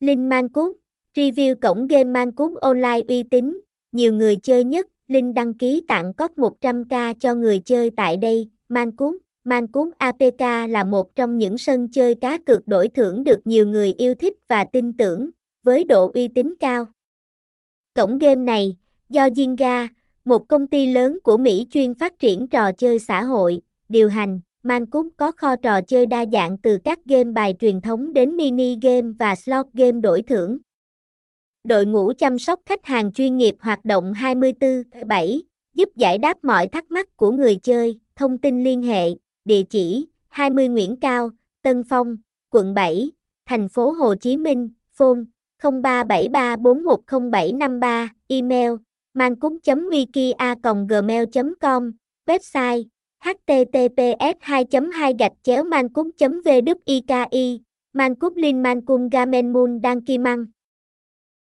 Linh Mancút, review cổng game Mancút online uy tín, nhiều người chơi nhất, Linh đăng ký tặng code 100k cho người chơi tại đây, Mancút. Mancút APK là một trong những sân chơi cá cược đổi thưởng được nhiều người yêu thích và tin tưởng, với độ uy tín cao. Cổng game này, do Zynga, một công ty lớn của Mỹ chuyên phát triển trò chơi xã hội, điều hành, Mancút có kho trò chơi đa dạng từ các game bài truyền thống đến mini game và slot game đổi thưởng. Đội ngũ chăm sóc khách hàng chuyên nghiệp hoạt động 24/7, giúp giải đáp mọi thắc mắc của người chơi. Thông tin liên hệ, địa chỉ 20 Nguyễn Cao, Tân Phong, quận 7, thành phố Hồ Chí Minh, phone 0373410753, email mancúng.wikia.gmail.com, website https 2 2 gạch chéo mancung vwiki mancung linh mancung gamen mun đăng kim măng.